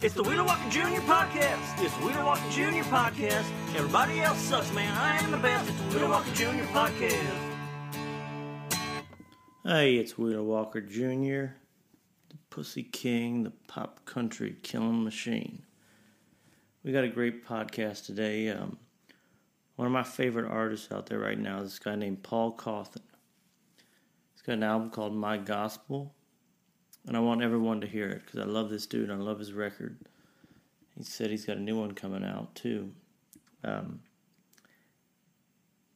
It's the Wheeler Walker Jr. podcast. It's the Wheeler Walker Jr. podcast. Everybody else sucks, man. I am the best. It's the Wheeler Walker Jr. podcast. Hey, it's Wheeler Walker Jr., the Pussy King, the pop country killing machine. We got a great podcast today. Um, one of my favorite artists out there right now is this guy named Paul Cauthen. He's got an album called My Gospel, and I want everyone to hear it because I love this dude. I love his record. He said he's got a new one coming out too. Um,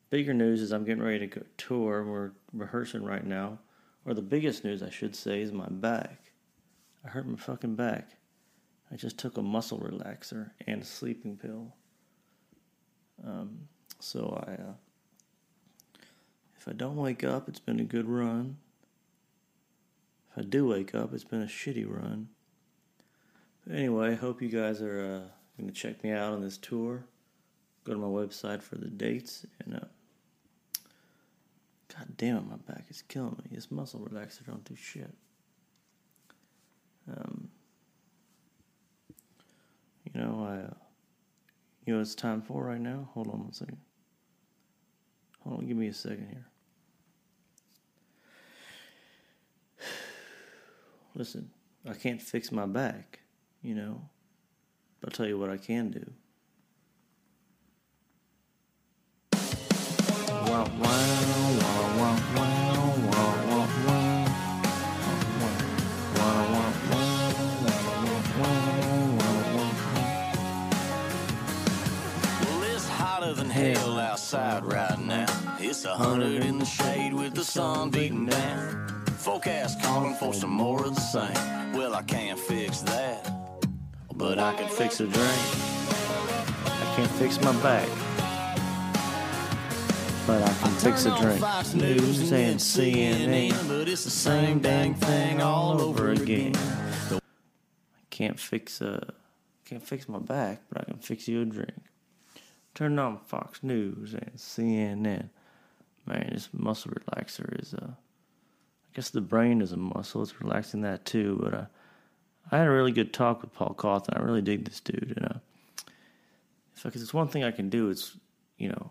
bigger news is I'm getting ready to go tour. We're rehearsing right now. Or the biggest news, I should say, is my back. I hurt my fucking back. I just took a muscle relaxer and a sleeping pill. Um, so I, uh, if I don't wake up, it's been a good run. If I do wake up, it's been a shitty run. But anyway, hope you guys are uh, going to check me out on this tour. Go to my website for the dates and. Uh, God damn it, my back is killing me. This muscle relaxer don't do shit. Um, you know, I, uh, you know it's time for right now? Hold on one second. Hold on, give me a second here. Listen, I can't fix my back, you know, but I'll tell you what I can do. Wow, wow, wow, wow, wow, Well, it's hotter than hell outside right now. It's a hundred in the shade with the sun beating down. Forecast calling for some more of the same. Well, I can't fix that, but I can Fix a drink. I can't fix my back. But I can fix a drink. Fox News and CNN, but it's the same dang thing all over again. I can't fix a, can't fix my back, but I can fix you a drink. Turn on Fox News and CNN. Man, this muscle relaxer is uh, I guess the brain is a muscle. It's relaxing that too. But uh, I had a really good talk with Paul Cauthen. I really dig this dude, and uh, if because it's one thing I can do, it's you know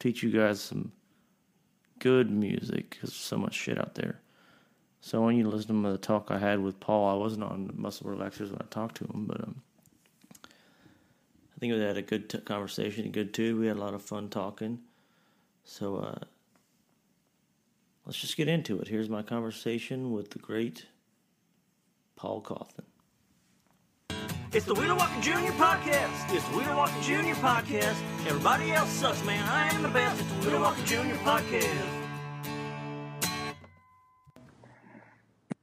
teach you guys some good music because so much shit out there. So when you listen to the talk I had with Paul. I wasn't on muscle relaxers when I talked to him, but um, I think we had a good t- conversation, good too. We had a lot of fun talking. So uh, let's just get into it. Here's my conversation with the great Paul Cauthen. It's the Wheeler Walker Jr. podcast. It's the Wheeler Walker Jr. podcast. Everybody else sucks, man. I am the best. It's the Wheeler Walker Jr. podcast.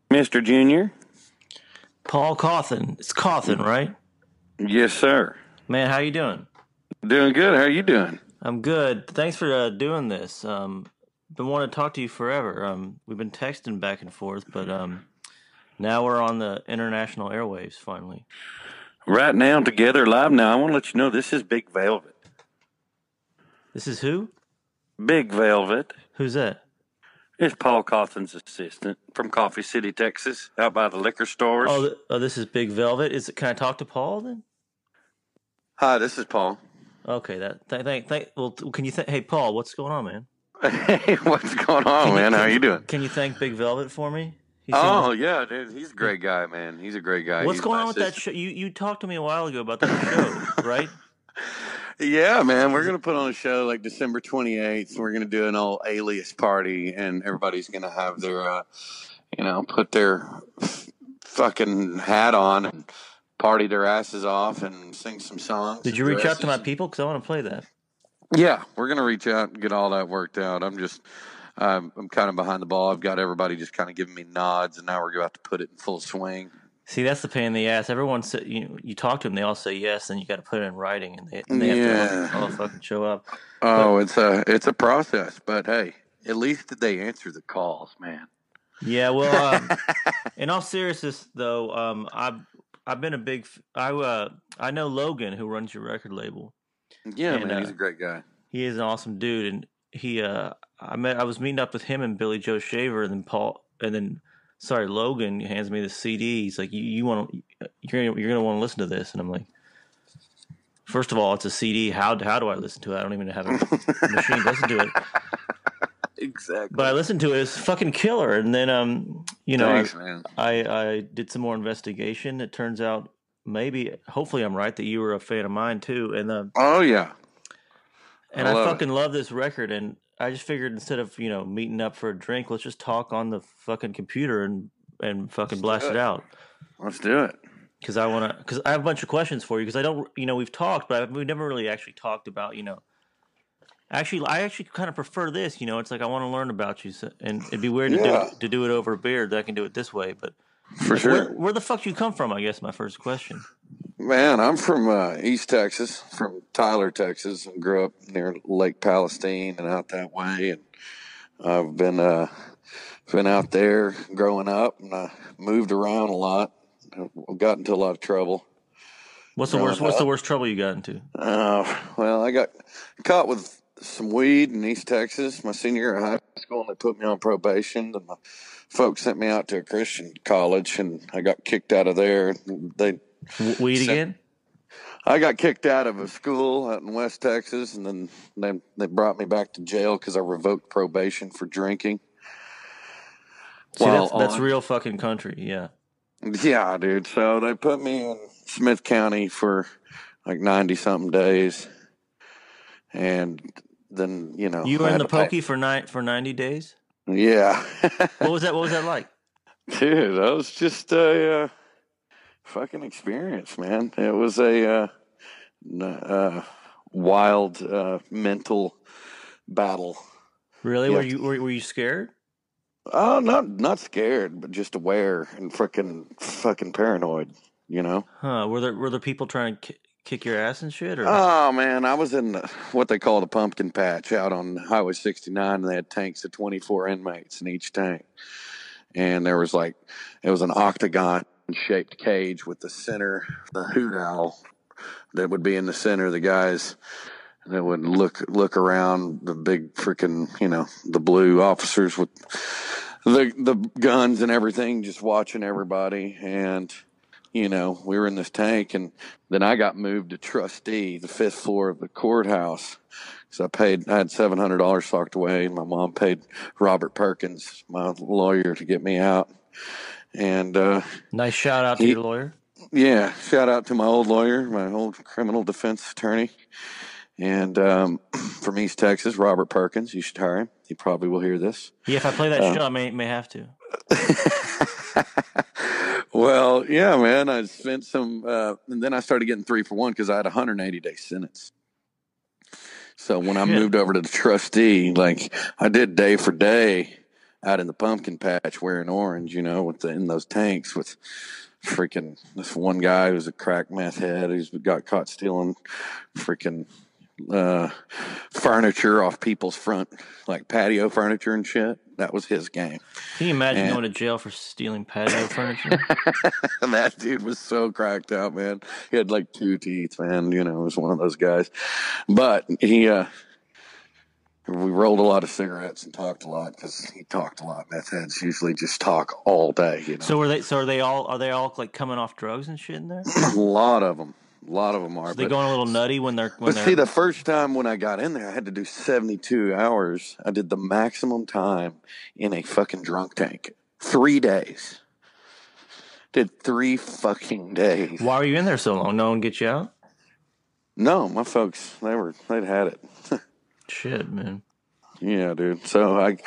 Mr. Junior? Paul Cauthen. It's Cauthen, right? Yes, sir. Man, how you doing? Doing good. How are you doing? I'm good. Thanks for uh, doing this. Um, been wanting to talk to you forever. Um, we've been texting back and forth, but um, now we're on the international airwaves finally. Right now, together live now, I want to let you know this is Big Velvet. This is who? Big Velvet. Who's that? It's Paul Cauthen's assistant from Coffee City, Texas, out by the liquor stores. Oh, th- oh, this is Big Velvet. Is it? Can I talk to Paul then? Hi, this is Paul. Okay, that. Th- thank. Thank. Well, can you? Th- hey, Paul, what's going on, man? Hey, what's going on, Can man? can How you doing? Can you thank Big Velvet for me? He seems- Oh, yeah, dude. He's a great guy, man. He's a great guy. What's He's going on with that show? You you talked to me a while ago about that show, right? Yeah, man, we're gonna put on a show like December twenty eighth. We're gonna do an old alias party, and everybody's gonna have their, uh, you know, put their fucking hat on and party their asses off and sing some songs. Did you reach out to my people? Because I want to play that. Yeah, we're gonna reach out and get all that worked out. I'm just, um, I'm kind of behind the ball. I've got everybody just kind of giving me nods, and now we're about to put it in full swing. See, that's the pain in the ass. Everyone say you you talk to them, they all say yes, and you got to put it in writing, and they, and they have Yeah. to all, all fucking show up. Oh, it's a it's a process, but hey, at least they answer the calls, man. Yeah, well, um, in all seriousness, though, um, I've I've been a big I uh I know Logan who runs your record label. Yeah, And, man, uh, he's a great guy. He is an awesome dude, and he uh I met I was meeting up with him and Billy Joe Shaver, and then Paul, and then sorry Logan hands me the CD. He's like, you you want to you're gonna, you're gonna want to listen to this, and I'm like, first of all, it's a CD. How how do I listen to it? I don't even have a machine to listen to it. Exactly. But I listened to it. It's fucking killer. And then um, you know, Thanks, I. I I did some more investigation. It turns out maybe, hopefully, I'm right that you were a fan of mine too. And the Oh yeah. and I I, love it. fucking love this record. And I just figured instead of you know meeting up for a drink, let's just talk on the fucking computer and and fucking blast it it. out. Let's do it. because I want to because I have a bunch of questions for you because I don't you know we've talked but we've never really actually talked about you know actually I actually kind of prefer this you know it's like I want to learn about you so, and it'd be weird to do to do it over a beer that I can do it this way but For like, sure. where, where the fuck you come from I guess my first question Man, I'm from uh, East Texas, from Tyler, Texas, and grew up near Lake Palestine and out that way. And I've been uh, been out there growing up, and I moved around a lot. Got into a lot of trouble. what's the worst what's the worst trouble you got into Uh, well, I got caught with some weed in East Texas my senior year of high school, and they put me on probation. And my folks sent me out to a Christian college, and I got kicked out of there. They weed So- again I got kicked out of a school out in West Texas, and then they they brought me back to jail because I revoked probation for drinking. see that's, that's real fucking country yeah Yeah, dude. So they put me in Smith County for like ninety something days, and then you know you were in the pokey for nine for ninety days Yeah, what was that what was that like dude, that was just a uh, fucking experience, man. It was a uh, uh, wild uh, mental battle. really Yeah. were you were, were you scared Oh, not not scared, but just aware and freaking fucking paranoid. You know. huh were there were there people trying to kick your ass and shit or Oh man, I was in the, what they call the pumpkin patch out on Highway 69, and they had tanks of 24 inmates in each tank. And there was like, it was an octagon shaped cage with the center, the hoot owl that would be in the center. The guys that would look look around the big freaking, you know, the blue officers with the the guns and everything, just watching everybody. And you know, we were in this tank, and then I got moved to trustee, the fifth floor of the courthouse. So I paid, I had seven hundred dollars socked away. My mom paid Robert Perkins, my lawyer, to get me out. And uh, Nice shout out to He- your lawyer. yeah, shout out to my old lawyer, my old criminal defense attorney, and um, from East Texas, Robert Perkins. You should hire him. He probably will hear this. Yeah, if I play that Uh, show, I may may have to. well, yeah, man. I spent some, uh, and then I started getting three for one because I had a 180 day sentence. So when I moved over to the trustee, like I did day for day out in the pumpkin patch wearing orange, you know, with the, in those tanks with freaking this one guy who's a crack meth head who's got caught stealing freaking uh, furniture off people's front, like patio furniture and shit. That was his game. Can you imagine And- going to jail for stealing patio furniture? And that dude was so cracked out, man. He had like two teeth, man. You know, he was one of those guys. But he, uh, we rolled a lot of cigarettes and talked a lot because he talked a lot. Meth heads usually just talk all day, you know. so are they? So are they all? Are they all like coming off drugs and shit in there? a lot of them, a lot of them are. Are they but- going a little nutty when they're when But they're? see, the first time when I got in there, I had to do 72 hours. I did the maximum time in a fucking drunk tank. Three days. Did three fucking days. why were you in there so long? No one get you out? No, my folks, they were, they'd had it. Shit, man. Yeah, dude. So I,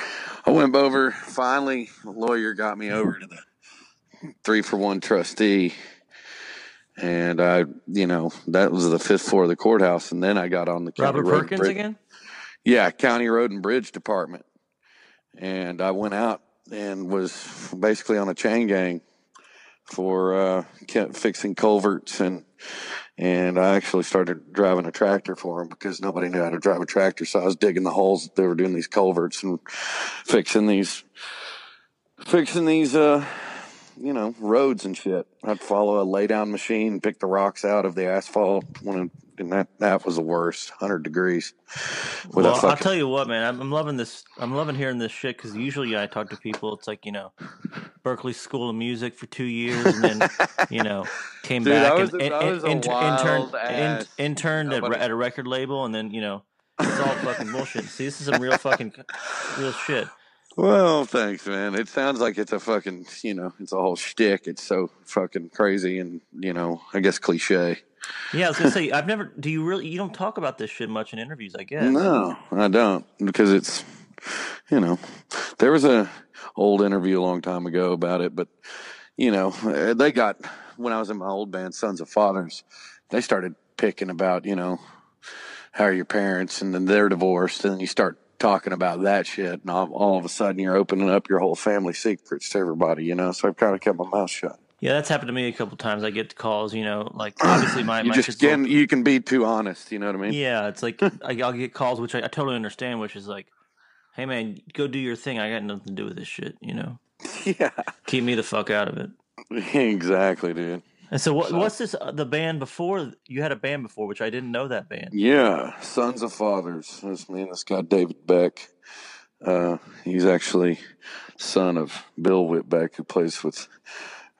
I went over. Finally, a lawyer got me over to the three for one trustee, and I, you know, that was the fifth floor of the courthouse, and then I got on the county Robert road and Perkins bridge- again? Yeah, County Road and Bridge Department, and I went out and was basically on a chain gang for uh, fixing culverts and. And I actually started driving a tractor for them because nobody knew how to drive a tractor. So I was digging the holes that they were doing these culverts and fixing these, fixing these, uh, you know, roads and shit. I'd follow a lay down machine, pick the rocks out of the asphalt. When and that that was the worst, hundred degrees. With Well, a I'll tell you what, man. I'm, I'm loving this. I'm loving hearing this shit because usually I talk to people. It's like you know, Berklee School of Music for two years, and then you know, came Dude, back was and, a- and, I was a and, inter- interned, wild-ass- in, interned at, at a record label, and then you know, it's all fucking bullshit. See, this is some real fucking real shit. Well, thanks, man. It sounds like it's a fucking, you know, it's a whole shtick. It's so fucking crazy and you know, I guess cliche. Yeah, I was gonna say, I've never. Do you really? You don't talk about this shit much in interviews, I guess. No, I don't because it's you know there was a old interview a long time ago about it, but you know uh, they got when I was in my old band, Sons of Fathers, they started picking about you know how are your parents and then they're divorced and then you start talking about that shit and all, all of a sudden you're opening up your whole family secrets to everybody, you know. So I've kind of kept my mouth shut. Yeah, that's happened to me a couple times. I get calls, you know, like obviously my You my just can you can be too honest, you know what I mean? Yeah, it's like I, I'll get calls, which I, I totally understand, which is like, hey man, go do your thing. I got nothing to do with this shit, you know. Yeah, Keep me the fuck out of it. exactly, dude. And so, what, So- what's this? Uh, the band before you had a band before, which I didn't know that band. Yeah, Sons of Fathers. That's me and this guy David Beck. Uh, he's actually son of Bill Whitbeck, who plays with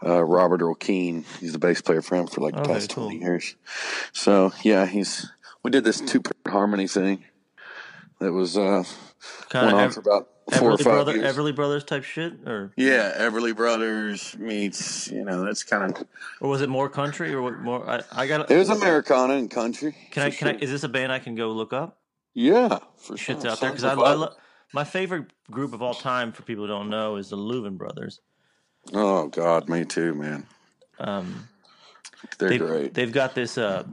uh, Robert Earl Keen. He's the bass player for him for like the Okay, past cool. twenty years. So yeah, he's we did this two part harmony thing that was uh, Kind went of on for about four or Everly, five Brother, years. Everly Brothers type shit, or yeah, Everly Brothers meets you know that's kind of or was it more country or what more? I, I got. it was Americana and country. Can I? for Can I? Is this a band I can go look up? Yeah, for sure. Shit's out there because I, of I Fathers. lo- my favorite group of all time for people who don't know is the Louvin Brothers. Oh God, me too, man. Um, They're they've, great. they've got this. Uh,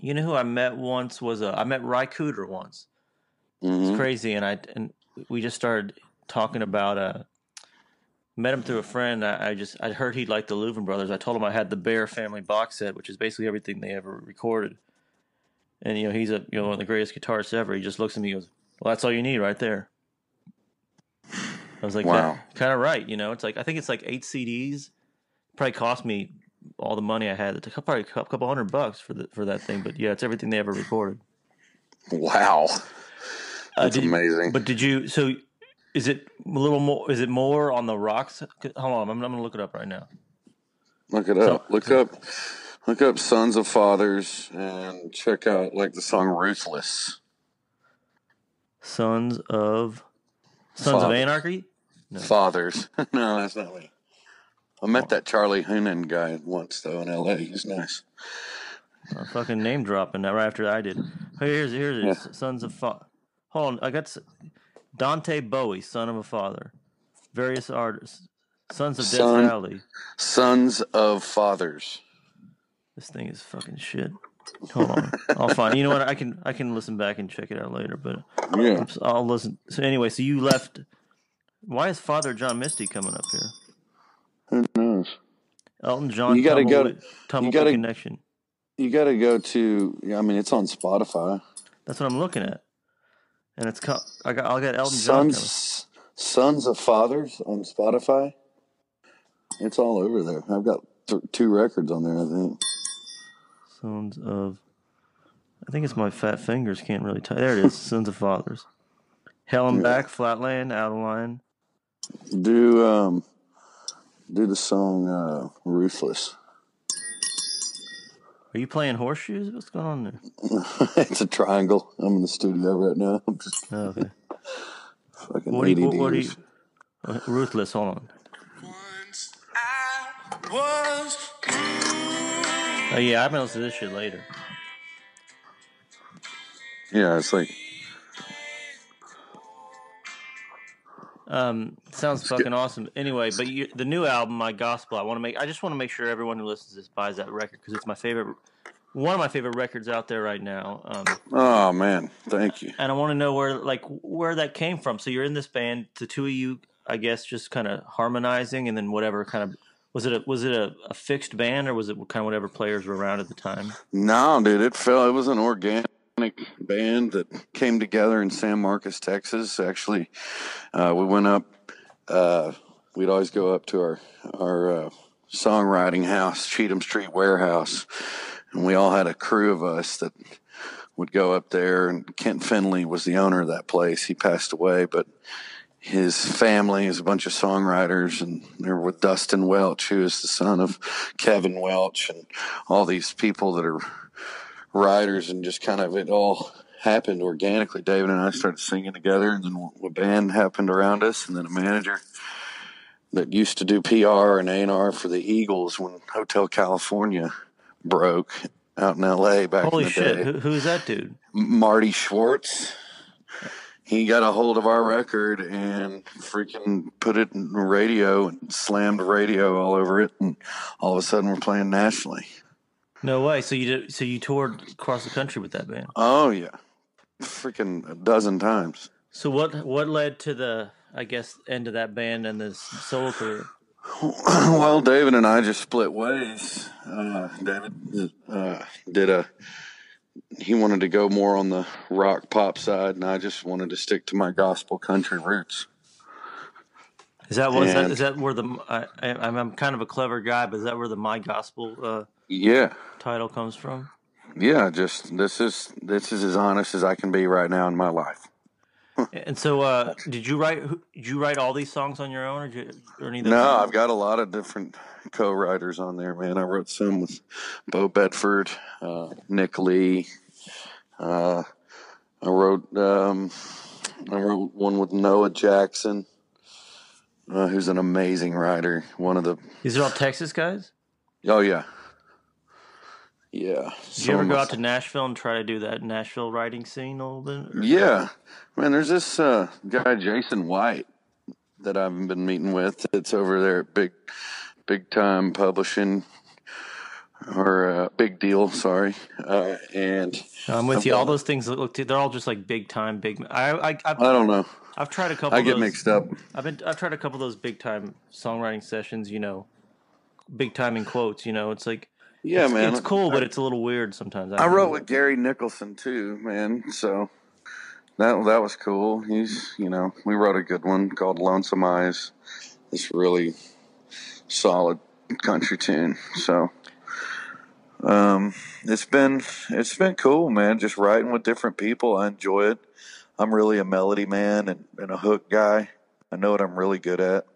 you know who I met once was uh, I met Ry Cooder once. Mhm. It's crazy, and I and we just started talking about. Uh, met him through a friend. I, I just I heard he liked the Louvin Brothers. I told him I had the Bear Family box set, which is basically everything they ever recorded. And you know he's a you know one of the greatest guitarists ever. He just looks at me and goes, "Well, that's all you need right there." I was like, Wow. kind of right." You know, it's like I think it's like eight CDs. Probably cost me all the money I had. It took probably a couple hundred bucks for the for that thing. But yeah, it's everything they ever recorded. Wow, Uh, that's did- amazing. But did you? So, is it a little more? Is it more on the rocks? Hold on, I'm, I'm gonna look it up right now. Look it so- up. Look up. Look up "Sons of Fathers" and check out like the song "Ruthless." Sons of Sons of Anarchy. No. Fathers. no, that's not me. I met that Charlie Hunnam guy once though in L.A. He's nice. I'm fucking name dropping that right after I did. Here's here's it. Yeah. Sons of Fa- Hold on, I got Dante Bowie, son of a father. Various artists. Sons of Death Son- Valley. Sons of Fathers. This thing is fucking shit. Hold on, I'll find. You know what? I can I can listen back and check it out later, but Yeah. I'll listen. So anyway, so you left. Why is Father John Misty coming up here? Who knows? Elton John. You gotta go- Tumbleweed- Tumbleweed gotta- connection. You got to go to. I mean, it's on Spotify. That's what I'm looking at, and it's called. I got I got Elton John. Sons, Sons of Fathers on Spotify. It's all over there. I've got th- two records on there. I think. Sons of. I think it's my fat fingers can't really tell. There it is. Sons of Fathers. Hell and Yeah. back, flatland, out of line. Do um, do the song uh, "Ruthless." Are you playing horseshoes? What's going on there? it's a triangle. I'm in the studio right now. I'm just Oh, okay. fucking What do you? What, what do you? Ruthless. Hold on. Once I was Oh yeah, I'm gonna listen to this shit later. Yeah, it's like Um, sounds fucking awesome. Anyway, but you, the new album, My Gospel, I want to make. I just want to make sure everyone who listens to this buys that record because it's my favorite, one of my favorite records out there right now. Um, oh man, thank you. and I want to know where, like, where that came from. So you're in this band, the two of you, I guess, just kind of harmonizing, and then whatever kind of was it? A, was it a, a fixed band, or was it kind of whatever players were around at the time? No, dude, it fell. It was an organic band that came together in San Marcos, Texas. Actually, uh, we went up. Uh, we'd always go up to our our uh, songwriting house, Cheatham Street Warehouse, and we all had a crew of us that would go up there. And Kent Finlay was the owner of that place. He passed away, but his family is a bunch of songwriters, and they're with Dustin Welch, who is the son of Kevin Welch, and all these people that are writers, and just kind of it all happened organically. David and I started singing together, and then a band happened around us, and then a manager that used to do PR and A&R for the Eagles when Hotel California broke out in LA back Holy in the shit! day. Who, who's that dude? Marty Schwartz. He got a hold of our record and freaking put it in the radio and slammed radio all over it, and all of a sudden we're playing nationally. No way. So you did. So you toured across the country with that band. Oh yeah, freaking a dozen times. So what what led to the I guess end of that band and this solo career? well, David and I just split ways. Uh, David uh, did a. He wanted to go more on the rock pop side, and I just wanted to stick to my gospel country roots. Is that was that is that where the I, I, I'm I'm kind of a clever guy, but is that where the my gospel uh, Yeah, title comes from? yeah. Just this is this is as honest as I can be right now in my life. And so, uh, did you write did you write all these songs on your own, or, did you, or any of? No, I've got a lot of different co-writers on there, man. I wrote some with Beau Bedford, uh, Nick Lee. Uh, I wrote um, I wrote one with Noah Jackson, uh, who's an amazing writer. One of the These are all Texas guys. oh yeah, yeah. Did you ever go out to Nashville and try to do that Nashville writing scene a little bit? Yeah, man. There's this uh, guy Jason White that I've been meeting with. It's over there at Big Big Time Publishing or uh, Big Deal. Sorry, uh, and I'm with you. All those things that look, they're all just like big time, big. I, I, I've, I don't know. I've tried a couple. I get those, mixed up. I've been, I've tried a couple of those big time songwriting sessions. You know, big time in quotes. You know, it's like Yeah, it's, man. it's cool, I, but it's a little weird sometimes. I wrote with Gary Nicholson too, man. So that that was cool. He's you know we wrote a good one called Lonesome Eyes. This really solid country tune. So um, it's been it's been cool, man. Just writing with different people. I enjoy it. I'm really a melody man and, and a hook guy. I know what I'm really good at.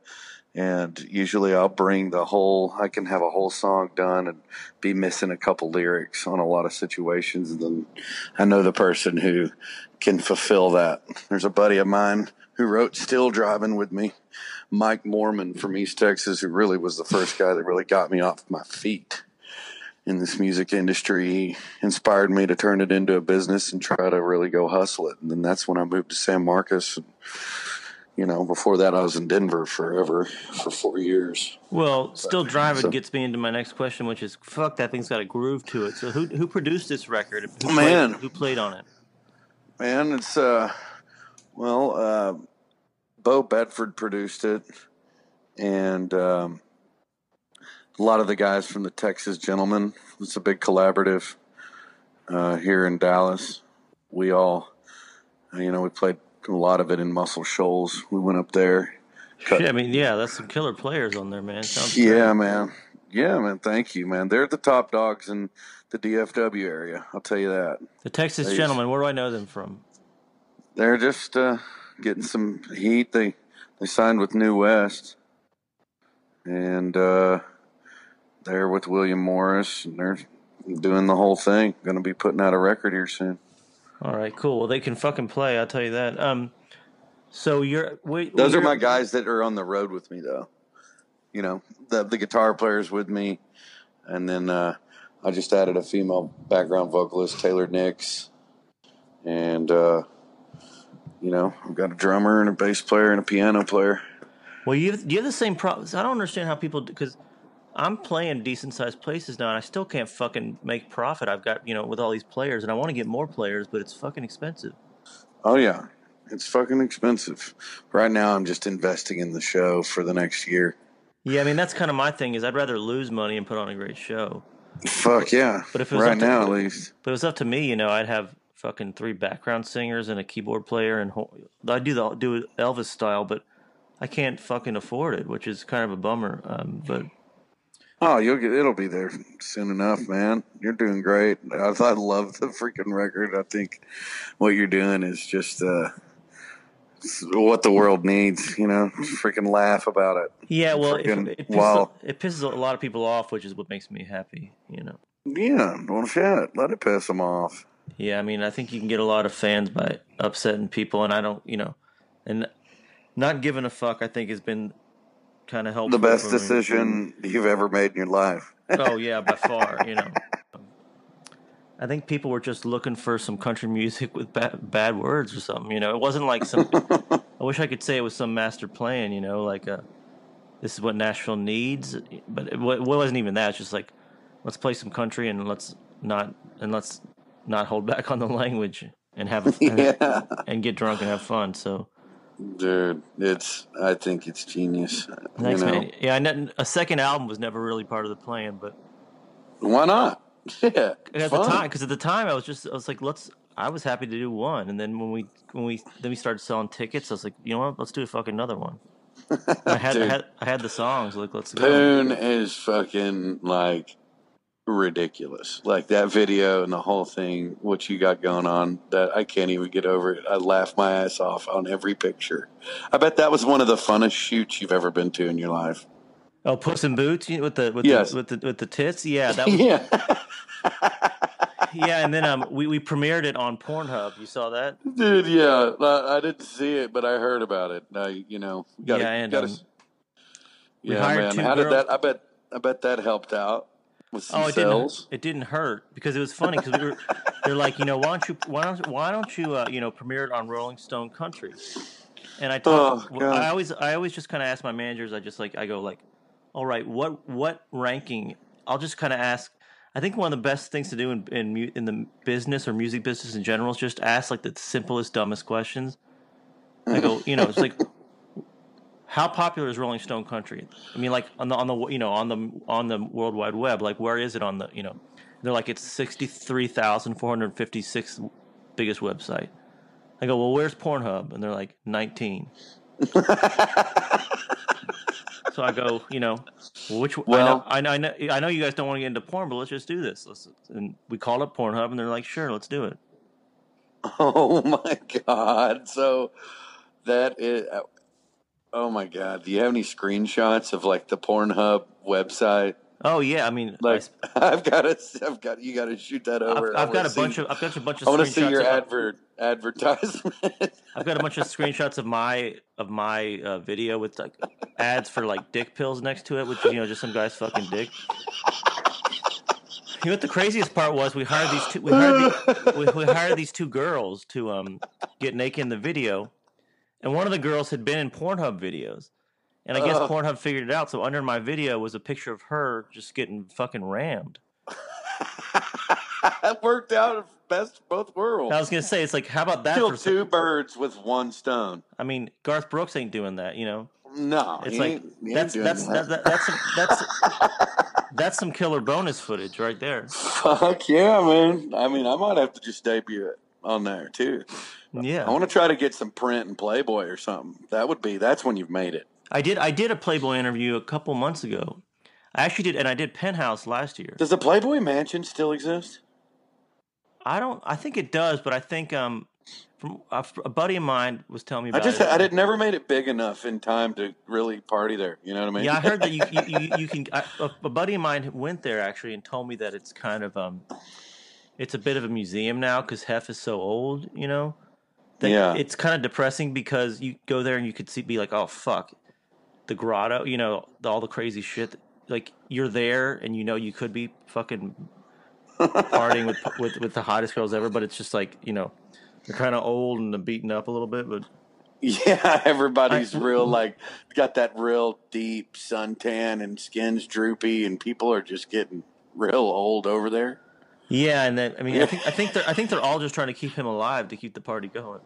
And usually I'll bring the whole, I can have a whole song done and be missing a couple lyrics on a lot of situations. And then I know the person who can fulfill that. There's a buddy of mine who wrote Still Driving with me, Mike Mormon from East Texas, who really was the first guy that really got me off my feet in this music industry. He inspired me to turn it into a business and try to really go hustle it. And then that's when I moved to San Marcos. And, you know, before that, I was in Denver forever for four years. Well, still driving So- gets me into my next question, which is fuck that thing's got a groove to it. So who who produced this record? Who played, Man. who played on it? Man, it's uh, well, uh, Beau Bedford produced it, and um, a lot of the guys from the Texas Gentlemen. It's a big collaborative uh, here in Dallas. We all, you know, we played a lot of it in Muscle Shoals. We went up there. Cut- Shit, I mean, yeah, that's some killer players on there, man. Sounds great. Yeah, man. Yeah, man. Thank you, man. They're the top dogs in the DFW area. I'll tell you that. The Texas They- gentlemen. Where do I know them from? They're just uh, getting some heat. They they signed with New West, and uh, they're with William Morris, and they're doing the whole thing. Going to be putting out a record here soon. All right, cool. Well, they can fucking play. I'll tell you that. Um, so you're wait. Those are my guys that are on the road with me, though. You know, the the guitar players with me, and then uh, I just added a female background vocalist, Taylor Nix, and uh, you know, I've got a drummer and a bass player and a piano player. Well, you have, you have the same problems. I don't understand how people because I'm playing decent sized places now, and I still can't fucking make profit. I've got you know with all these players, and I want to get more players, but it's fucking expensive. Oh yeah, it's fucking expensive. Right now, I'm just investing in the show for the next year. Yeah, I mean that's kind of my thing. Is I'd rather lose money and put on a great show. Fuck yeah! But if it was right up to- now, at least. But it was up to me, you know. I'd have fucking three background singers and a keyboard player, and ho- I'd do the do Elvis style. But I can't fucking afford it, which is kind of a bummer. Um, but Oh, you'll get it'll be there soon enough, man. You're doing great. I, I love the freaking record. I think what you're doing is just uh, what the world needs. You know, freaking laugh about it. yeah, well, it, it, pisses, wow. it pisses a lot of people off, which is what makes me happy. You know. Yeah, well, shit. Let it piss them off. Yeah, I mean, I think you can get a lot of fans by upsetting people, and I don't, you know, and not giving a fuck. I think has been kind of helpful. The best for me. decision you've ever made in your life. Oh yeah, by far. You know, I think people were just looking for some country music with bad, bad words or something. You know, it wasn't like some. I wish I could say it was some master plan. You know, like uh this is what Nashville needs, but it, it wasn't even that. It's just like let's play some country and let's not and let's not hold back on the language and have and, yeah, and get drunk and have fun. So dude, it's. I think it's genius. thanks, you know, man. Yeah, I ne- a second album was never really part of the plan, but why not? Yeah, at it's the time because at the time I was just I was like let's I was happy to do one and then when we when we then we started selling tickets I was like you know what let's do a fucking another one I had, I had I had the songs like let's go Poon is fucking like ridiculous. Like that video and the whole thing, what you got going on, that I can't even get over it. I laugh my ass off on every picture. I bet that was one of the funnest shoots you've ever been to in your life. oh Puss in Boots you know, with the with Yes. the with the with the tits yeah that was yeah. yeah and then um we, we premiered it on Pornhub you saw that Dude, yeah. I, I didn't see it, but I heard about it. I, you know, gotta, Yeah, and, gotta, um, yeah, man. How did that? I bet, I bet that helped out Oh, it sales. didn't. It didn't hurt because it was funny because we were. They're like, you know, why don't you, why don't, why don't you, uh, you know, premiere it on Rolling Stone Country? And I talk, Oh, I always, I always just kind of ask my managers. I just like, I go like, all right, what, what ranking? I'll just kind of ask. I think one of the best things to do in in, in the business or music business in general is just ask like the simplest, dumbest questions. I go, you know, it's like, how popular is Rolling Stone Country? I mean, like on the on the you know on the on the World Wide Web, like where is it on the you know? They're like it's sixty three thousand four hundred fifty six biggest website. I go, well, where's Pornhub? And they're like nineteen. so I go, you know, which Well- I, know, I know I know you guys don't want to get into porn, but let's just do this. Let's, and we called up Pornhub, and they're like, sure, let's do it. Oh my god! So that is. Oh my god! Do you have any screenshots of like the Pornhub website? Oh yeah, I mean, I, Like, I've got to, I've got you got to shoot that I've, over. I I've got a bunch of I've got a bunch of I want to see your advert advertisement. I've got a bunch of screenshots of my of my uh, video with like ads for like dick pills next to it, which you know just some guy's fucking dick. You know what the craziest part was? We hired these two. We hired, the, we, we hired these two girls to um get naked in the video, and one of the girls had been in Pornhub videos, and I guess Ugh. Pornhub figured it out. So under my video was a picture of her just getting fucking rammed. that worked out best of both worlds. I was gonna say it's like, how about that? Kill For some, two birds with one stone. I mean, Garth Brooks ain't doing that, you know. No, It's like ain't- he ain't that's that's that. that, that, that's some, that's that's some killer bonus footage right there. Fuck yeah, man! I mean, I might have to just debut it on there too. Yeah, I want to try to get some print and Playboy or something. That would be. That's when you've made it. I did I did a Playboy interview a couple months ago. I actually did, and I did Penthouse last year. Does the Playboy Mansion still exist? I don't. I think it does, but I think um, from a, a buddy of mine was telling me I just it. I did never made it big enough in time to really party there. You know what I mean? Yeah, I heard that you you, you, you can. I, a, a buddy of mine went there actually and told me that it's kind of um, it's a bit of a museum now because Hef is so old. You know, Yeah. it's kind of depressing because you go there and you could see be like, oh fuck, the grotto. You know, the, all the crazy shit. Like you're there and you know you could be fucking partying with with with the hottest girls ever, but it's just like you know. They're kind of old and they're beaten up a little bit, but Yeah, everybody's I- real like got that real deep suntan and skin's droopy, and people are just getting real old over there. Yeah. And then I mean, I think I think they're I think they're all just trying to keep him alive to keep the party going.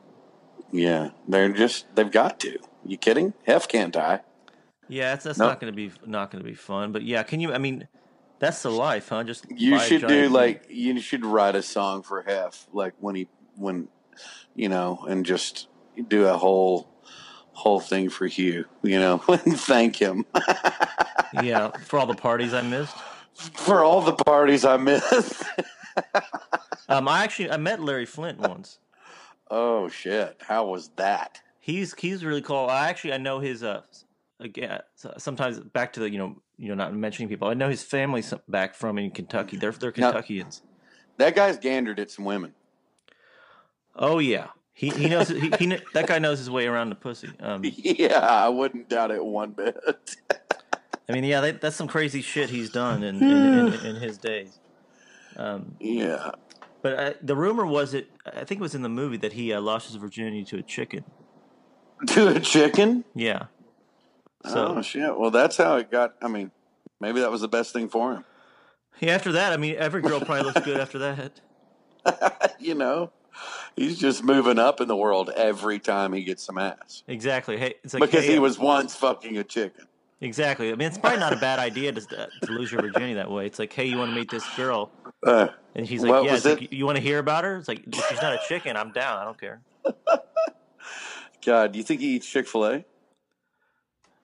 Yeah, they're just they've got to. You kidding? Hef can't die. Yeah, that's, that's Nope. not going to be not going to be fun. But yeah, can you? I mean, that's the life, huh? Just You should do like you should write a song for Hef, like when he when you know, and just do a whole whole thing for Hugh. You know, and thank him Yeah, for all the parties I missed. for all the parties I missed. Um, I actually I met Larry Flynt once. oh shit! How was that? He's he's really cool. I actually I know his uh again sometimes back to the you know you know not mentioning people. I know his family back from in Kentucky. They're they're Now- Kentuckians. That guy's gandered at some women. Oh yeah, he he knows he, he that guy knows his way around the pussy. Um, Yeah, I wouldn't doubt it one bit. I mean yeah, that, that's some crazy shit he's done in in, in, in his days. Um, yeah. but uh, the rumor was it I think it was in the movie that he uh, lost his virginity to a chicken. To a chicken? Yeah. So oh shit! Well, that's how it got. I mean, maybe that was the best thing for him. yeah, after that, I mean, every girl probably looks good after that. you know, he's just moving up in the world every time he gets some ass Exactly. Hey, it's like because hey, he was once fucking a chicken. Exactly. I mean, it's probably not a bad idea to, to lose your virginity that way. It's like, hey, you want to meet this girl? Uh, And he's like, yeah. It's like, you want to hear about her? It's like, if she's not a chicken, I'm down. I don't care. God, do you think he eats Chick Fil A?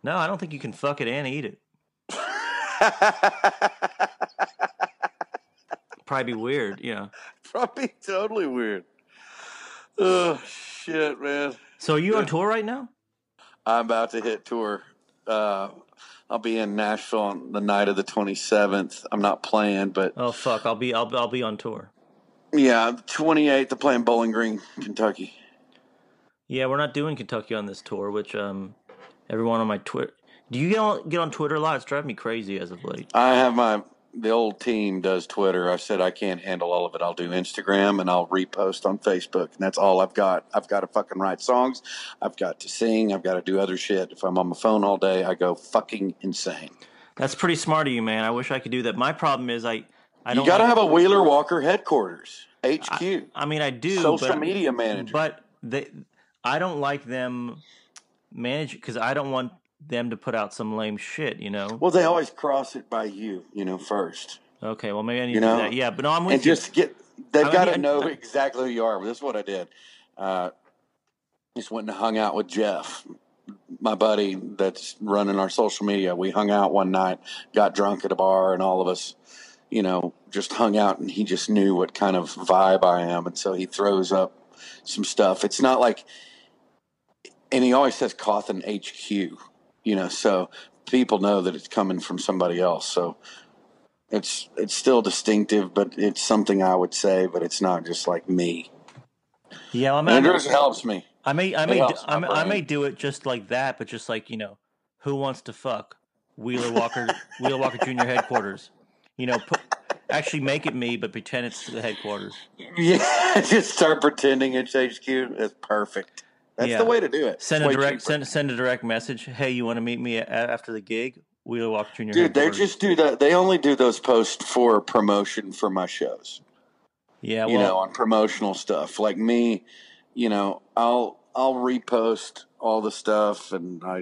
No, I don't think you can fuck it and eat it. Probably be weird. Yeah. Probably totally weird. Oh shit, man! So are you on tour right now? I'm about to hit tour. Uh, I'll be in Nashville on the night of the 27th. I'm not playing, but Oh fuck, I'll be I'll I'll be on tour. yeah, the 28th. I'm playing Bowling Green, Kentucky. Yeah, we're not doing Kentucky on this tour, which um, everyone on my Twitter. Do you get on get on Twitter a lot? It's driving me crazy as of late. I have my the old team does Twitter. I said I can't handle all of it. I'll do Instagram and I'll repost on Facebook, and that's all I've got. I've got to fucking write songs. I've got to sing. I've got to do other shit. If I'm on my phone all day, I go fucking insane. That's pretty smart of you, man. I wish I could do that. My problem is I I You don't. got to like- have a Wheeler Walker headquarters, HQ, I mean, I do social but, media manager. but they, I don't like them manage because I don't want them to put out some lame shit. You know. well, they always cross it by you, you know, first. Okay. Well, maybe I need You to know? do that. Yeah, but no, I'm with and you. just get they've got to know I- exactly who you are. This is what I did. Uh, just went and hung out with Jeff, my buddy that's running our social media. We hung out one night, got drunk at a bar, and all of us, you know, just hung out. And he just knew what kind of vibe I am, and so he throws up some stuff. It's not like, and he always says Cauthen HQ, you know, so people know that it's coming from somebody else. So it's it's still distinctive, but it's something I would say, but it's not just like me. yeah, I'm. Andrews helps me. I may, I It may, do, I may, I may do it just like that, but just like you know, who wants to fuck Wheeler Walker, Wheeler Walker Junior headquarters? You know, put actually make it me, but pretend it's the headquarters. Yeah, just start pretending it's HQ. It's perfect. That's Yeah. the way to do it. Send It's a direct, send send a direct message. Hey, you want to meet me after the gig? Wheeler Walker Junior Dude, they just do that. They only do those posts for promotion for my shows. yeah, you know, on promotional stuff. Like me, you know, I'll I'll repost all the stuff, and I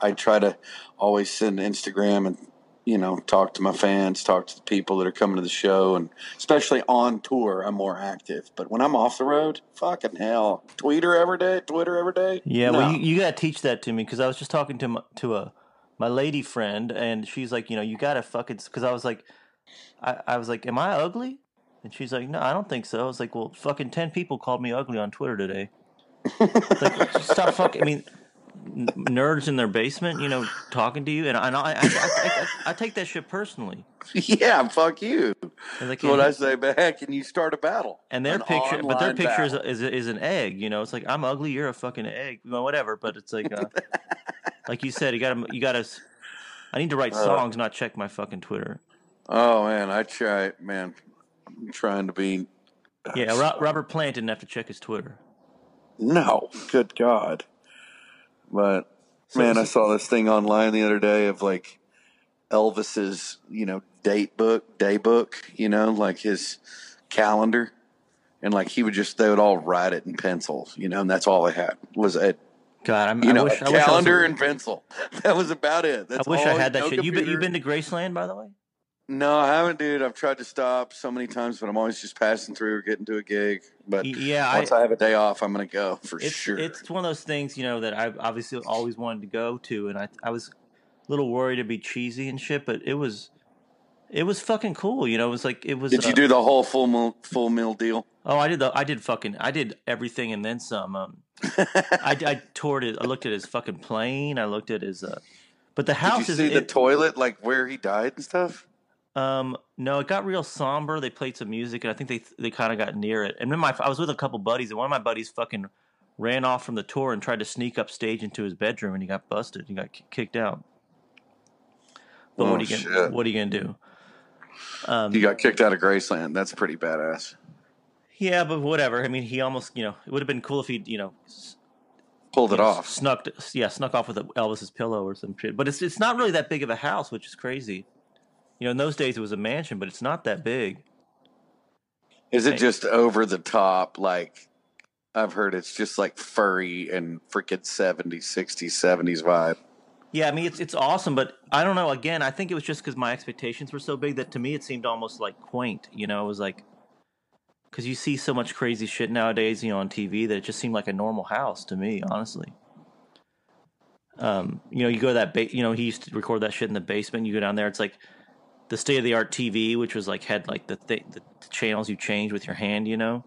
I, I try to always send Instagram and you know talk to my fans, talk to the people that are coming to the show, and especially on tour, I'm more active. But when I'm off the road, fucking hell, Twitter every day, Twitter every day. yeah. No. Well, you, you gotta teach that to me because I was just talking to my, to a my lady friend, and she's like, you know, you gotta fucking because I was like, I, I was like, am I ugly? And she's like, no, I don't think so. I was like, well, fucking ten people called me ugly on Twitter today. Like, stop fucking. I mean, nerds in their basement, you know, talking to you, and I, and I, I, I, I, I take that shit personally. yeah, fuck you. And, like, what I say back, and you start a battle. and their An picture, but their picture is, is is an egg. You know, it's like I'm ugly, you're a fucking egg, well, whatever. But it's like, uh, like you said, you gotta, you gotta. s- I need to write Uh. songs, not check my fucking Twitter. Oh man, I try, man. I'm trying to be Yeah, Robert Plant didn't have to check his Twitter. No, good God. But man, I saw this thing online the other day of like Elvis's, you know, date book, day book, you know, like his calendar. And like he would just, they would all write it in pencils, you know, and that's all they had was a, God, I'm, you I know, wish, a I wish I, was, calendar and pencil. That was about it. I wish I had that no shit. You been, you been to Graceland, by the way? No, I haven't, dude. I've tried to stop so many times, but I'm always just passing through or getting to a gig. But Yeah, once I, have a day off, I'm gonna go for it's sure. it's one of those things you know that I obviously always wanted to go to, and I I was a little worried to be cheesy and shit, but it was it was fucking cool. You know, it was like it was. Did you uh, do the whole full meal, full meal deal? Oh, I did the I did fucking I did everything and then some. Um, I I toured it. I looked at his fucking plane. I looked at his. Uh, but the Did house you is see the it- toilet, like where he died and stuff? Um, no, it got real somber. They played some music, and I think they they kind of got near it. And then my I was with a couple buddies, and one of my buddies fucking ran off from the tour and tried to sneak upstage into his bedroom, and he got busted. He got kicked out. But Oh, what are you gonna. What are you gonna do? Um, He got kicked out of Graceland. That's pretty badass. yeah, but whatever. I mean, he almost you know it would have been cool if he you know Pulled it know, off. snuck yeah snuck off with Elvis's pillow or some shit. But it's it's not really that big of a house, which is crazy. You know, in those days it was a mansion, but it's not that big. Is it just over the top? Like I've heard it's just like furry and freaking 70s, 60s, 70s vibe. Yeah, I mean it's it's awesome, but I don't know. Again, I think it was just because my expectations were so big that to me it seemed almost like quaint. You know, it was like because you see so much crazy shit nowadays, you know, on TV that it just seemed like a normal house to me, honestly. Um, you know, you go to that, ba- you know, he used to record that shit in the basement. You go down there, it's like the state of the art TV, which was like had like the th- the channels you change with your hand, you know,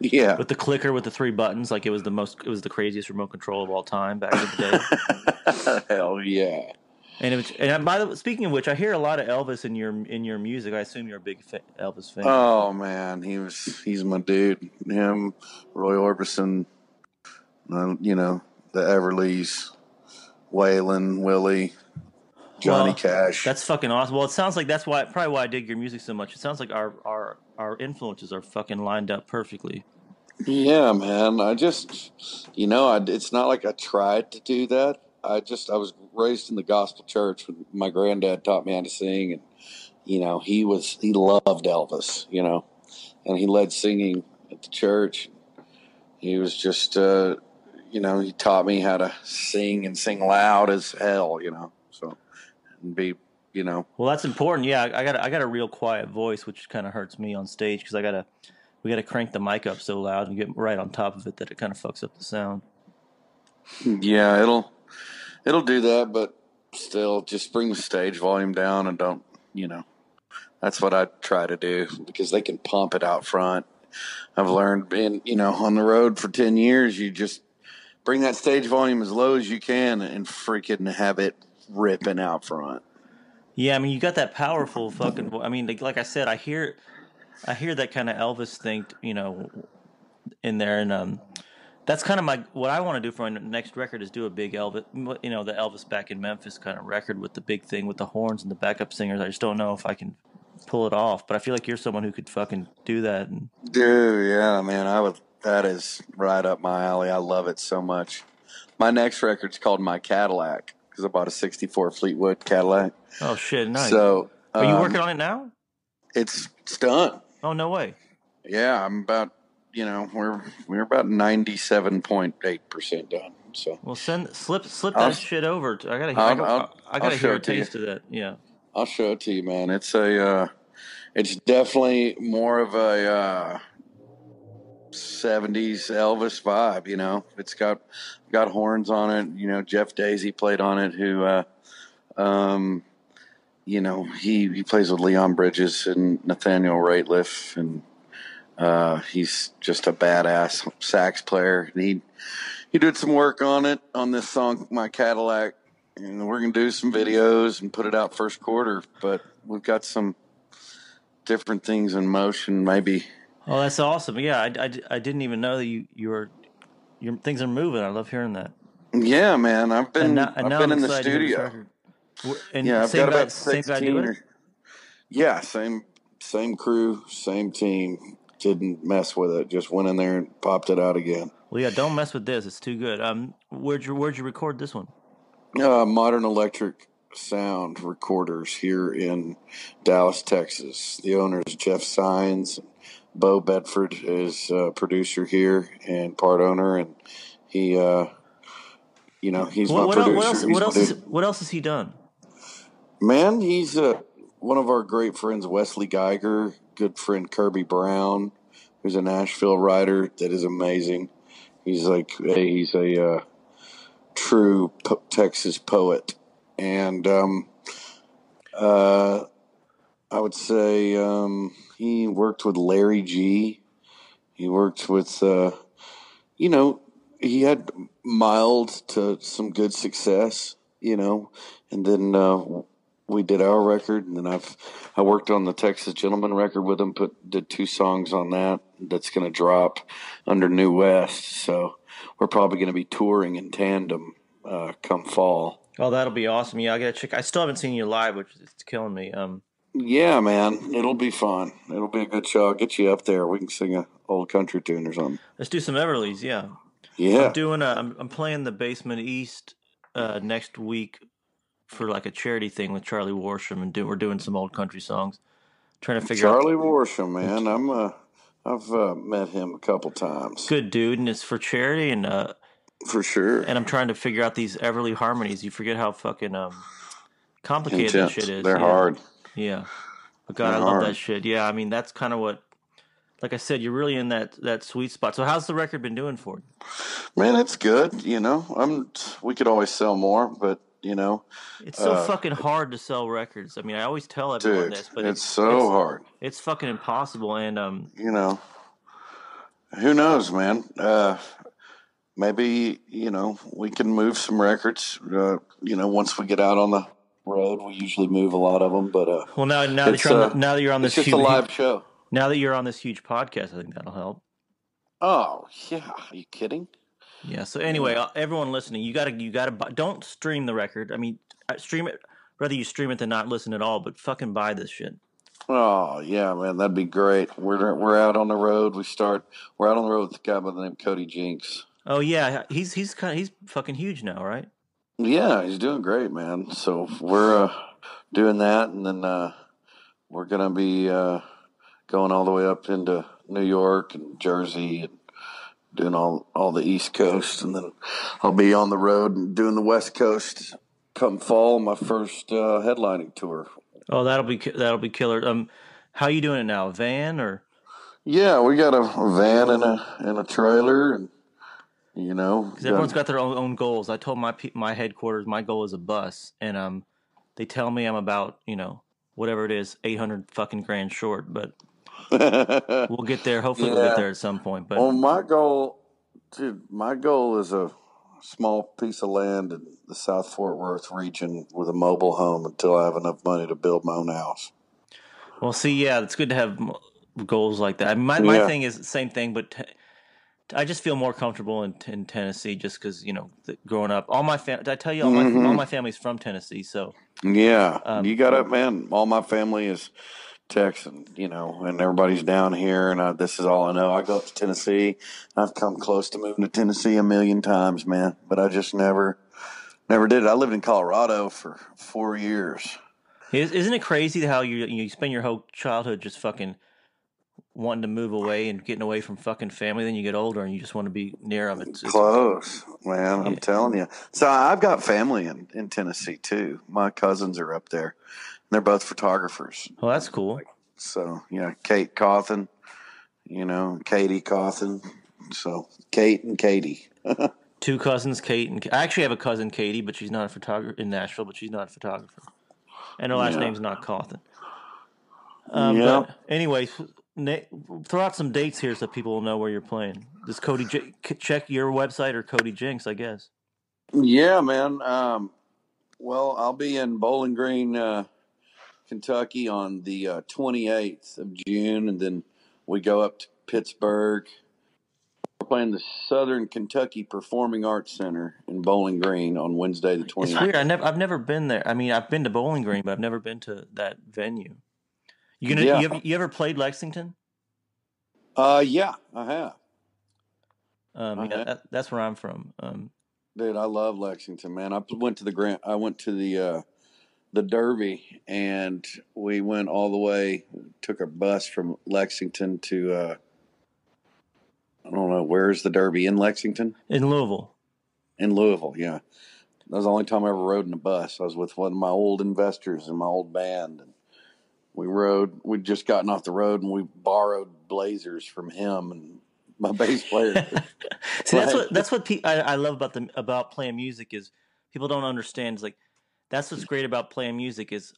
Yeah. with the clicker with the three buttons. Like it was the most, it was the craziest remote control of all time back in the day. Hell yeah. And it was, and by the speaking of which, I hear a lot of Elvis in your in your music. I assume you're a big fa- Elvis fan. Oh man, he was he's my dude. Him, Roy Orbison, uh, you know, the Everlys, Waylon, Willie, Johnny Well, Cash. That's fucking awesome. Well, it sounds like that's why probably why I dig your music so much. It sounds like our our our influences are fucking lined up perfectly. Yeah, man. I just, you know, I, it's not like I tried to do that. I just, I was raised in the gospel church. When my granddad taught me how to sing, and you know, he was he loved Elvis, you know, and he led singing at the church. He was just, uh, you know, he taught me how to sing and sing loud as hell, you know. And be, you know, Well, that's important. Yeah, I got a, I got a real quiet voice, which kind of hurts me on stage because I gotta we gotta crank the mic up so loud and get right on top of it that it kind of fucks up the sound. Yeah, it'll it'll do that, but still, just bring the stage volume down and don't, you know. That's what I try to do because they can pump it out front. I've learned being, you know, on the road for ten years, you just bring that stage volume as low as you can and freaking have it ripping out front. Yeah, I mean, you got that powerful fucking. I mean, like, like I said, I hear, I hear that kind of Elvis thing, you know, in there, and um, that's kind of my what I want to do for my next record is do a big Elvis, you know, the Elvis back in Memphis kind of record with the big thing with the horns and the backup singers. I just don't know if I can pull it off, but I feel like you're someone who could fucking do that. And Dude, yeah, man, I would. That is right up my alley. I love it so much. My next record's called My Cadillac because I bought a '64 Fleetwood Cadillac. oh shit, nice. So, Are you um, working on it now? It's it's done. Oh no way. Yeah, I'm about you know we're we're about ninety seven point eight percent done. So Well, send slip slip I'll- that shit over. To, I gotta hear. I'll- I, gotta- I'll- I gotta hear a taste of that. Yeah. I'll show it to you, man. It's a uh, it's definitely more of a uh, '70s Elvis vibe. You know, it's got got horns on it. You know, Jeff Dazey played on it. Who, uh, um, you know, he he plays with Leon Bridges and Nathaniel Rateliff, and uh, he's just a badass sax player. He he did some work on it on this song, My Cadillac, and we're gonna do some videos and put it out first quarter. But we've got some different things in motion. Maybe Oh, that's awesome. Yeah, I, I, I didn't even know that you you were your things are moving. I love hearing that. yeah, man. I've been now, I've been I'm in the excited to hear this studio. And Yeah, I've same got guy, about sixteen. Or, yeah, same same crew, same team. Didn't mess with it. Just went in there and popped it out again. Well, yeah, don't mess with this. It's too good. Um, where'd you where'd you record this one? Uh, Modern Electric Sound Recorders here in Dallas, Texas. The owner is Jeff Saenz. Beau Bedford is uh, producer here and part owner, and he, uh, you know, he's What, my what, producer. what else? What else? What else has he done? Man, he's uh, one of our great friends, Wesley Geiger, good friend Kirby Brown, who's a Nashville writer that is amazing. He's like a, he's a uh, true po- Texas poet, and um, uh, I would say um, he worked with Larry G. He worked with, uh, you know, he had mild to some good success, you know, and then uh, we did our record, and then I've I worked on the Texas Gentlemen record with him. Put did two songs on that. That's going to drop under New West. So we're probably going to be touring in tandem uh, come fall. Oh, that'll be awesome. Yeah, I gotta check. I still haven't seen you live, which is killing me. Um, Yeah, man, it'll be fun. It'll be a good show. I'll get you up there. We can sing a old country tune or something. let's do some Everly's. Yeah, Yeah, I'm doing. A, I'm, I'm playing the Basement East uh, next week for like a charity thing with Charlie Worsham, and do, we're doing some old country songs. Trying to figure out. Charlie Worsham, man. I'm uh, I've uh, met him a couple times Good dude, and it's for charity, and uh, for sure. and I'm trying to figure out these Everly harmonies. You forget how fucking um complicated Intense. shit is. They're yeah. hard. Yeah. But God, I love that shit. Yeah, I mean that's kind of what like I said, you're really in that that sweet spot. So how's the record been doing for you? Man, it's good. You know, I'm. We could always sell more, but you know, It's so Uh, fucking hard to sell records. I mean, I always tell everyone dude, this, but it's so hard. It's fucking impossible and um You know, who knows, man? Uh, maybe you know we can move some records. Uh, you know, once we get out on the road, we usually move a lot of them. But uh, well now now that you're on uh, the, now that you're on it's this just a huge live show. now that you're on this huge podcast, I think that'll help. Oh yeah, are you kidding? Yeah. So anyway, uh, everyone listening, you gotta you gotta buy, don't stream the record. I mean, uh, stream it. Rather you stream it than not listen at all. But fucking buy this shit. Oh yeah, man, that'd be great. We're we're out on the road. We start. We're out on the road with a guy by the name of Cody Jinks. Oh yeah, he's he's kind of, he's fucking huge now, right? Yeah, he's doing great, man. So we're uh, doing that, and then uh, we're gonna be uh, going all the way up into New York and Jersey and doing all all the East Coast, and then I'll be on the road and doing the West Coast come fall. My first uh, headlining tour. Oh, that'll be that'll be killer. Um, how you doing it now? Van or? Yeah, we got a, a van and a and a trailer, and you know, Because everyone's got their own, own goals. I told my my headquarters my goal is a bus, and um, they tell me I'm about you know whatever it is, eight hundred fucking grand short. But we'll get there. Hopefully, we'll get there at some point. But Well, my goal, dude, my goal is a small piece of land in the South Fort Worth region with a mobile home until I have enough money to build my own house. Well, see, yeah, it's good to have goals like that. I mean, my my Yeah. thing is the same thing, but t- I just feel more comfortable in, in Tennessee just because you know th- growing up, all my fam- did I tell you all my Mhm. all my family's from Tennessee, so Yeah, Um, you got it, man. All my family is Texan, you know, and everybody's down here, and I, this is all I know. I go up to Tennessee. I've come close to moving to Tennessee a million times, man, but I just never, never did it. I lived in Colorado for four years. Is- Isn't it crazy how you you spend your whole childhood just fucking wanting to move away and getting away from fucking family? Then you get older and you just want to be near them. It's, it's Close, man. I'm Yeah. telling you. So I've got family in, in Tennessee too. My cousins are up there. They're both photographers. well, that's cool. So yeah, Kate Cauthen, you know, Katie Cauthen. So Kate and Katie. Two cousins, Kate and I actually have a cousin, Katie, but she's not a photographer in Nashville, but she's not a photographer, and her last Yeah. name's not Cauthen. Um. But anyways, throw out some dates here so people will know where you're playing. Does Cody J- check your website or Cody Jinks? I guess. Yeah, man. Um, well, I'll be in Bowling Green, uh, Kentucky on the uh, 28th of June, and then we go up to Pittsburgh. We're playing the Southern Kentucky Performing Arts Center in Bowling Green on Wednesday the It's weird. I never, I've never been there. I mean, I've been to Bowling Green, but I've never been to that venue. You gonna Yeah. you, ever, you ever played Lexington? Uh, yeah, I have. Um, I yeah, have. that, that's where I'm from. Um, Dude, I love Lexington, man. I went to the Grant. I went to the uh, the Derby, and we went all the way. Took a bus from Lexington to uh, I don't know where's the Derby in Lexington, in Louisville. in Louisville. Yeah, that was the only time I ever rode in a bus. I was with one of my old investors in my old band, and We rode. We'd just gotten off the road, and we borrowed blazers from him and my bass player. See, that's what that's what pe- I, I love about the about playing music is people don't understand. It's like that's what's great about playing music is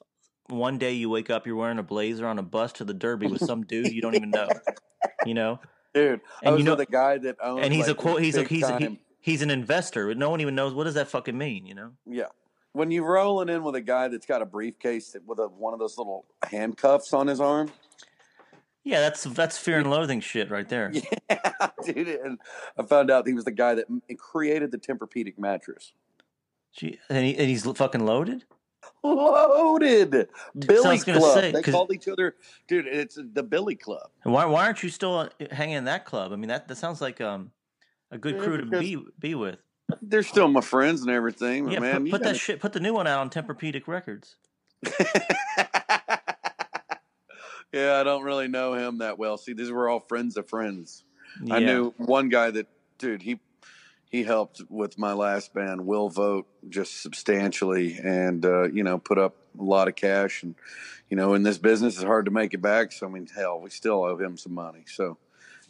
one day you wake up, you're wearing a blazer on a bus to the Derby with some dude you don't even know, you know, Dude, I And was you know- with a guy that owns, and he's a quote. He's a he's a, he, he's an investor. No one even knows what does that fucking mean, you know. Yeah. When you're rolling in with a guy that's got a briefcase that- with a, one of those little handcuffs on his arm, Yeah, that's that's fear and loathing shit right there. yeah, dude. And I found out he was the guy that created the Tempur-Pedic mattress. Gee, and, he, and he's fucking loaded. Loaded Billy Club. say, they called each other, dude. It's the Billy Club. Why why aren't you still uh, hanging in that club? I mean, that that sounds like um a good Yeah, crew to be be with. They're still my friends and everything, but Yeah, man. put, put that gotta- shit. Put the new one out on Tempur-Pedic Records. yeah, I don't really know him that well. See, these were all friends of friends. I knew one guy that, dude, he he helped with my last band, Will Vote, just substantially, and uh, you know, put up a lot of cash. And you know, in this business, it's hard to make it back. So I mean, hell, we still owe him some money. So,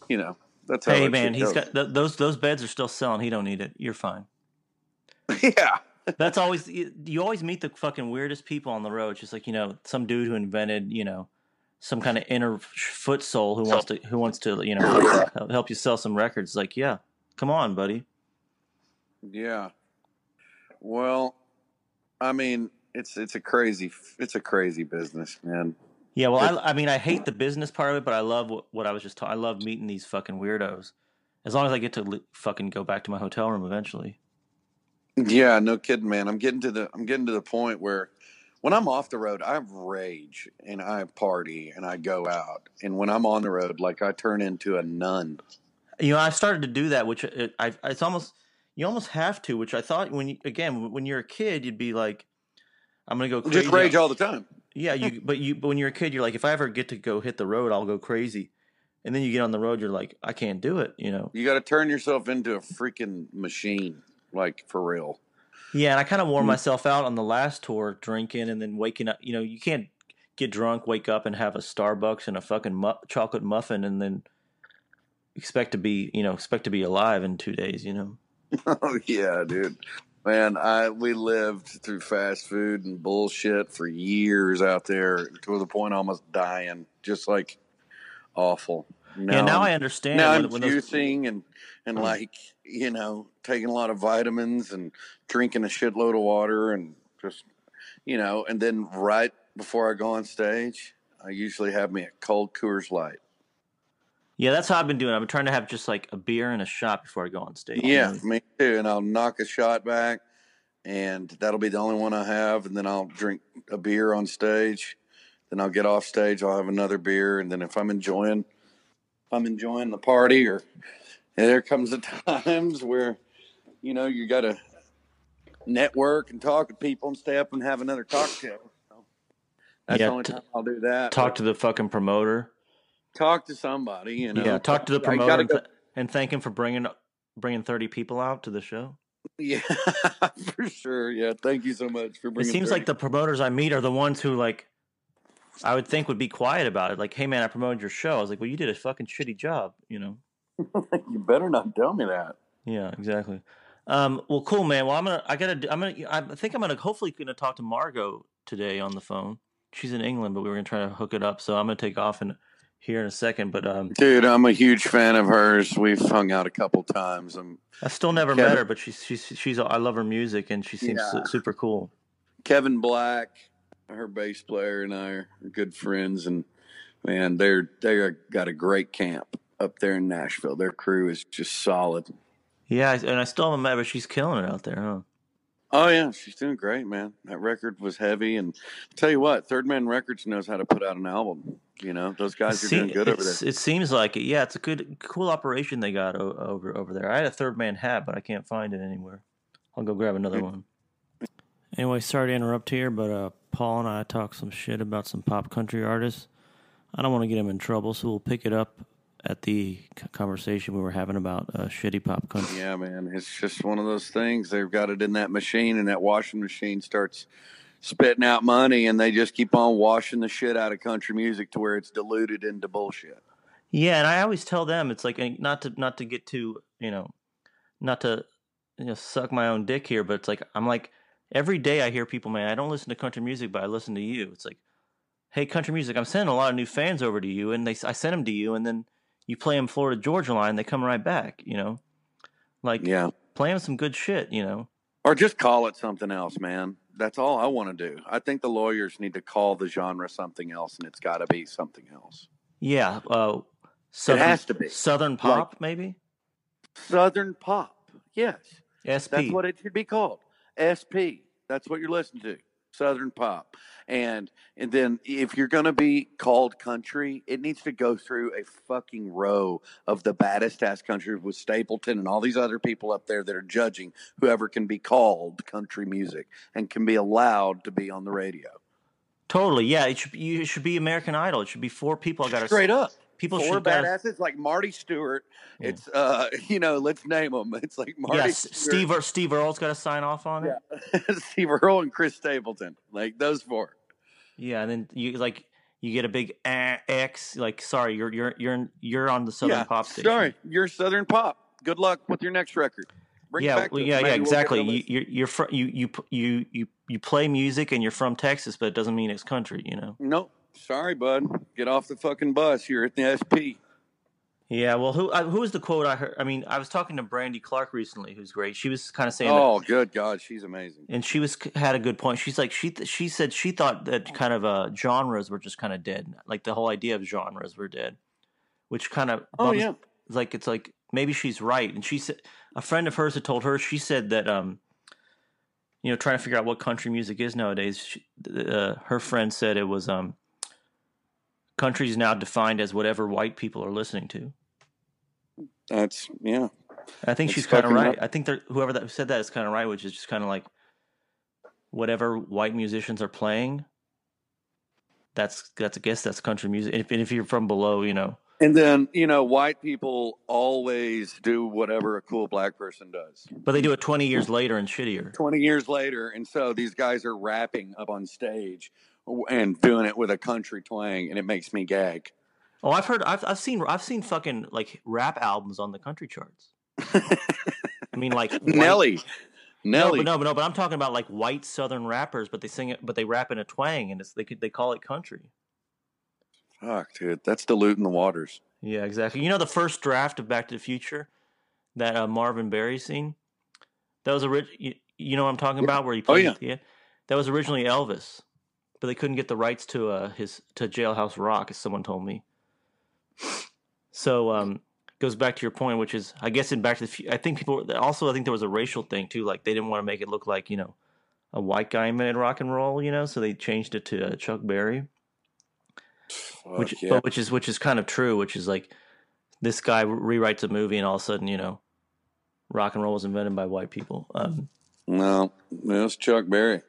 you know, that's how. Hey man, he's goes. got th- those those beds are still selling. He don't need it. You're fine. yeah. That's always you, you always meet the fucking weirdest people on the road. It's just like you know some dude who invented you know some kind of inner foot soul who wants to who wants to you know help, help you sell some records. Like yeah, come on, buddy. Yeah. Well, I mean, it's it's a crazy it's a crazy business, man. Yeah, well, I, I mean, I hate the business part of it, but I love what, what I was just. Ta- I love meeting these fucking weirdos. As long as I get to li- fucking go back to my hotel room eventually. Yeah, no kidding, man. I'm getting to the I'm getting to the point where when I'm off the road, I rage and I party and I go out. And when I'm on the road, like I turn into a nun. You know, I started to do that, which uh, it, I, it's almost you almost have to. Which I thought when you again when you're a kid, you'd be like, I'm gonna go crazy. Just rage all the time. Yeah, you but you but when you're a kid, you're like, if I ever get to go hit the road, I'll go crazy. And then you get on the road, you're like, I can't do it. You know. You got to turn yourself into a freaking machine, like for real. Yeah, and I kind of wore Mm. myself out on the last tour, drinking and then waking up. You know, you can't get drunk, wake up, and have a Starbucks and a fucking mu- chocolate muffin, and then expect to be, you know, expect to be alive in two days. You know. Oh yeah, dude. Man, I we lived through fast food and bullshit for years out there to the point almost dying, just like awful. yeah, now I'm- understand. now when- I'm when those- juicing and and Mm. like you know taking a lot of vitamins and drinking a shitload of water and just you know and then right before I go on stage, I usually have me a cold Coors Light. Yeah, that's how I've been doing. I've been trying to have just like a beer and a shot before I go on stage. Yeah, me too. And I'll knock a shot back, and that'll be the only one I have. And then I'll drink a beer on stage. Then I'll get off stage. I'll have another beer, and then if I'm enjoying, if I'm enjoying the party, or there comes the times where, you know, you got to network and talk to people and stay up and have another cocktail. So that's Yeah, the only time I'll do that. Talk But to the fucking promoter. Talk to somebody. You know, yeah, talk to the promoter and, go- and thank him for bringing bringing thirty people out to the show. Yeah, for sure. Yeah, thank you so much for bringing. It seems 30 like the promoters I meet are the ones who like I would think would be quiet about it. Like, hey man, I promoted your show. I was like, well, you did a fucking shitty job, you know. you better not tell me that. Yeah, exactly. Um, well, cool, man. Well, I'm gonna, I gotta, I'm gonna, I think I'm gonna, hopefully, gonna talk to Margo today on the phone. She's in England, but we were gonna try to hook it up. So I'm gonna take off in here in a second. But um, Dude, I'm a huge fan of hers. We've hung out a couple times. I'm I still never Kevin- met her, but she's, she's, she's, I love her music, and she seems Yeah. super cool. Kevin Black, her bass player, and I are good friends. And man, they're they got a great camp up there in Nashville. Their crew is just solid. Yeah, and I still haven't met her. but She's killing it out there, huh? Oh yeah, she's doing great, man. That record was heavy, and I'll tell you what, Third Man Records knows how to put out an album. You know, those guys are doing good over there. It seems like it. Yeah, it's a good, cool operation they got o- over over there. I had a third man hat, but I can't find it anywhere. I'll go grab another one. Anyway, sorry to interrupt here, but uh, Paul and I talked some shit about some pop country artists. I don't want to get him in trouble, so we'll pick it up at the conversation we were having about uh, shitty pop country. Yeah, man, it's just one of those things. They've got it in that machine, and that washing machine starts spitting out money, and they just keep on washing the shit out of country music to where it's diluted into bullshit. Yeah, and I always tell them it's like not to not to get too you know, not to you know suck my own dick here, but it's like I'm like every day I hear people, man, I don't listen to country music, but I listen to you. It's like, hey, country music, I'm sending a lot of new fans over to you, and they I send them to you, and then you play them Florida Georgia line, they come right back. You know, like Yeah. play them some good shit. You know. Or just call it something else, man. That's all I want to do. I think the lawyers need to call the genre something else, and it's got to be something else. Yeah, uh, southern, it has to be. southern pop, maybe Southern pop. Yes. SP. That's what it should be called. SP. That's what you're listening to. Southern pop. And and then if you're gonna be called country, it needs to go through a fucking row of the baddest ass country with Stapleton and all these other people up there that are judging whoever can be called country music and can be allowed to be on the radio. Totally, yeah. It should be, it should be American Idol. It should be four people. I got to Straight up. People Four should gotta- badasses like Marty Stuart. Yeah. It's uh you know, let's name them. It's like Marty Yes, Stuart. Steve Steve Earle's got to sign off on it. Yeah. Steve Earle and Chris Stapleton. Like those four. Yeah, and then you like you get a big eh, X. Like, sorry, you're you're you're you're on the Southern yeah. Pop station. Sorry, you're Southern Pop. Good luck with your next record. Bring yeah, well, yeah, yeah, Maybe we'll give it a exactly. you, you're you're fr- you you you you you play music and you're from Texas, but it doesn't mean it's country. You know. Nope. Sorry, bud. Get off the fucking bus. You're at the SP. Yeah. Well, who uh, who was the quote I heard? I mean, I was talking to Brandy Clark recently, who's great. She was kind of saying that Oh, good God, she's amazing. and she was had a good point. She's like she th- she said she thought that kind of uh, genres were just kind of dead, like the whole idea of genres were dead, which kind of Oh yeah. like it's like maybe she's right. And she said a friend of hers had told her she said that um you know trying to figure out what country music is nowadays. She, uh, her friend said it was um country is now defined as whatever white people are listening to. That's yeah. I think It's she's kind of right. right. I think whoever that said that is kind of right, which is just kind of like whatever white musicians are playing. That's that's I guess that's country music. If and if you're from below, you know, And then you know, white people always do whatever a cool black person does. but they do it 20 years later and shittier. 20 years later and so these guys are rapping up on stage and doing it with a country twang and it makes me gag Oh, I've heard, I've I've seen, I've seen fucking like rap albums on the country charts. I mean, like white- nelly No, nelly but no, but no, but I'm talking about like white Southern rappers, but they sing it, but they rap in a twang, and it's they could they call it country. fuck dude that's diluting the waters Yeah, exactly. You know the first draft of Back to the Future, that uh, Marvin Berry scene. That was orig- you, you know what I'm talking about, where he Oh, played. yeah. That was originally Elvis, but they couldn't get the rights to uh, his to Jailhouse Rock, as someone told me. So um, goes back to your point, which is I guess in Back to the Future, I think people also I think there was a racial thing too, like they didn't want to make it look like you know a white guy invented rock and roll, you know, so they changed it to uh, Chuck Berry Fuck which yeah. but which is which is kind of true which is like this guy rewrites a movie and all of a sudden you know rock and roll was invented by white people um, no it was chuck berry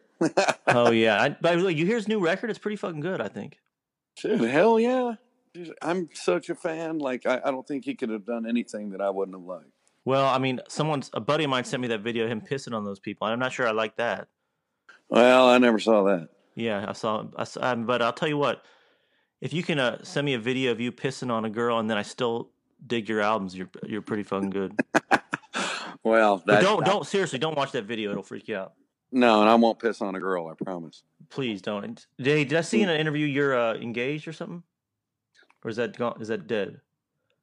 oh yeah. I, by the way you hear his new record? It's pretty fucking good i think. Dude, hell yeah. Dude, i'm such a fan. Like I, I don't think he could have done anything that i wouldn't have liked. Well i mean someone's a buddy of mine sent me that video of him pissing on those people and i'm not sure i like that. Well i never saw that. Yeah i saw, I saw um, but i'll tell you what. If you can uh, send me a video of you pissing on a girl and then i still dig your albums you're you're pretty fucking good. Well don't don't seriously don't watch that video. It'll freak you out no and i won't piss on a girl i promise Please don't. Hey, did I see in an interview you're uh, engaged or something? Or is that gone? Is that dead?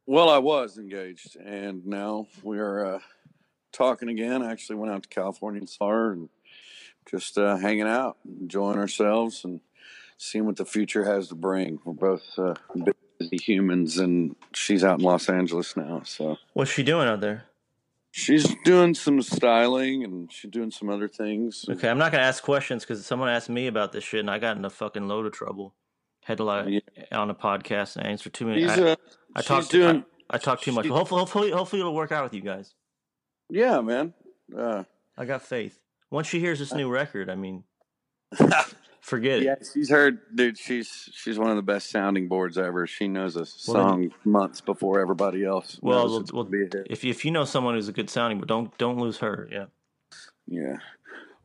Well, I was engaged, and now we are uh, talking again. I actually went out to California and saw her, and just uh, hanging out, enjoying ourselves, and seeing what the future has to bring. We're both uh, busy humans, and she's out in Los Angeles now, so What's she doing out there? She's doing some styling, and she's doing some other things. Okay, I'm not gonna ask questions because someone asked me about this shit and I got in a fucking load of trouble. Had to like Yeah. on a podcast and answer too many. She's, I, uh, I talked doing, Too, I, I talk too much. hopefully, hopefully, hopefully it'll work out with you guys. yeah, man. Uh, I got faith. Once she hears this new record, I mean, forget Yeah, it. she's heard, dude. She's she's one of the best sounding boards ever. She knows a Well, song months before everybody else. Well, knows well, well, be if you, if you know someone who's a good sounding, but don't don't lose her. Yeah. Yeah.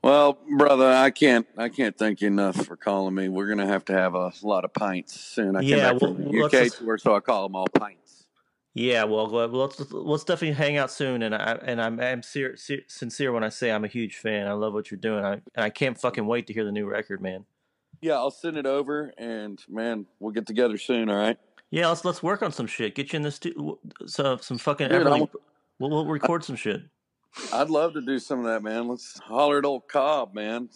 Well, brother, I can't I can't thank you enough for calling me. We're gonna have to have a lot of pints soon. I Yeah, came back well, from well, the let's UK tour, so I call them all pints. Yeah, well, let's let's definitely hang out soon. And I and I'm I'm ser- ser- sincere when I say I'm a huge fan. I love what you're doing. I and I can't fucking wait to hear the new record, man. Yeah, I'll send it over, and man, we'll get together soon. All right. Yeah, let's let's work on some shit. Get you in the stu- so some fucking Dude, Everly. We'll, we'll record some shit. I'd love to do some of that, man. Let's holler at old Cobb, man.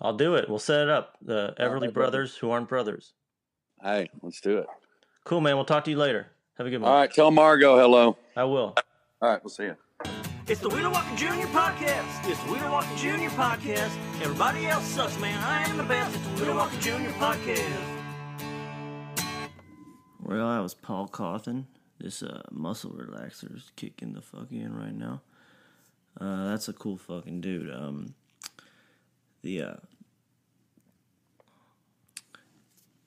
I'll do it. We'll set it up. The Everly brothers who aren't brothers. Hey, let's do it. Cool, man. We'll talk to you later. Have a good one. All right, tell Margo hello. I will. All right, we'll see you. It's the Wheeler Walker Jr. Podcast. It's the Wheeler Walker Jr. Podcast. Everybody else sucks, man. I am the best. It's the Wheeler Walker Jr. Podcast. Well, that was Paul Cauthen. This uh, muscle relaxer is kicking the fuck in right now. Uh, that's a cool fucking dude. Um, the uh,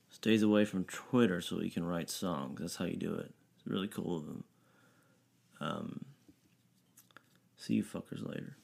stays away from Twitter so he can write songs. That's how you do it. Really cool of him. Um, see you fuckers later.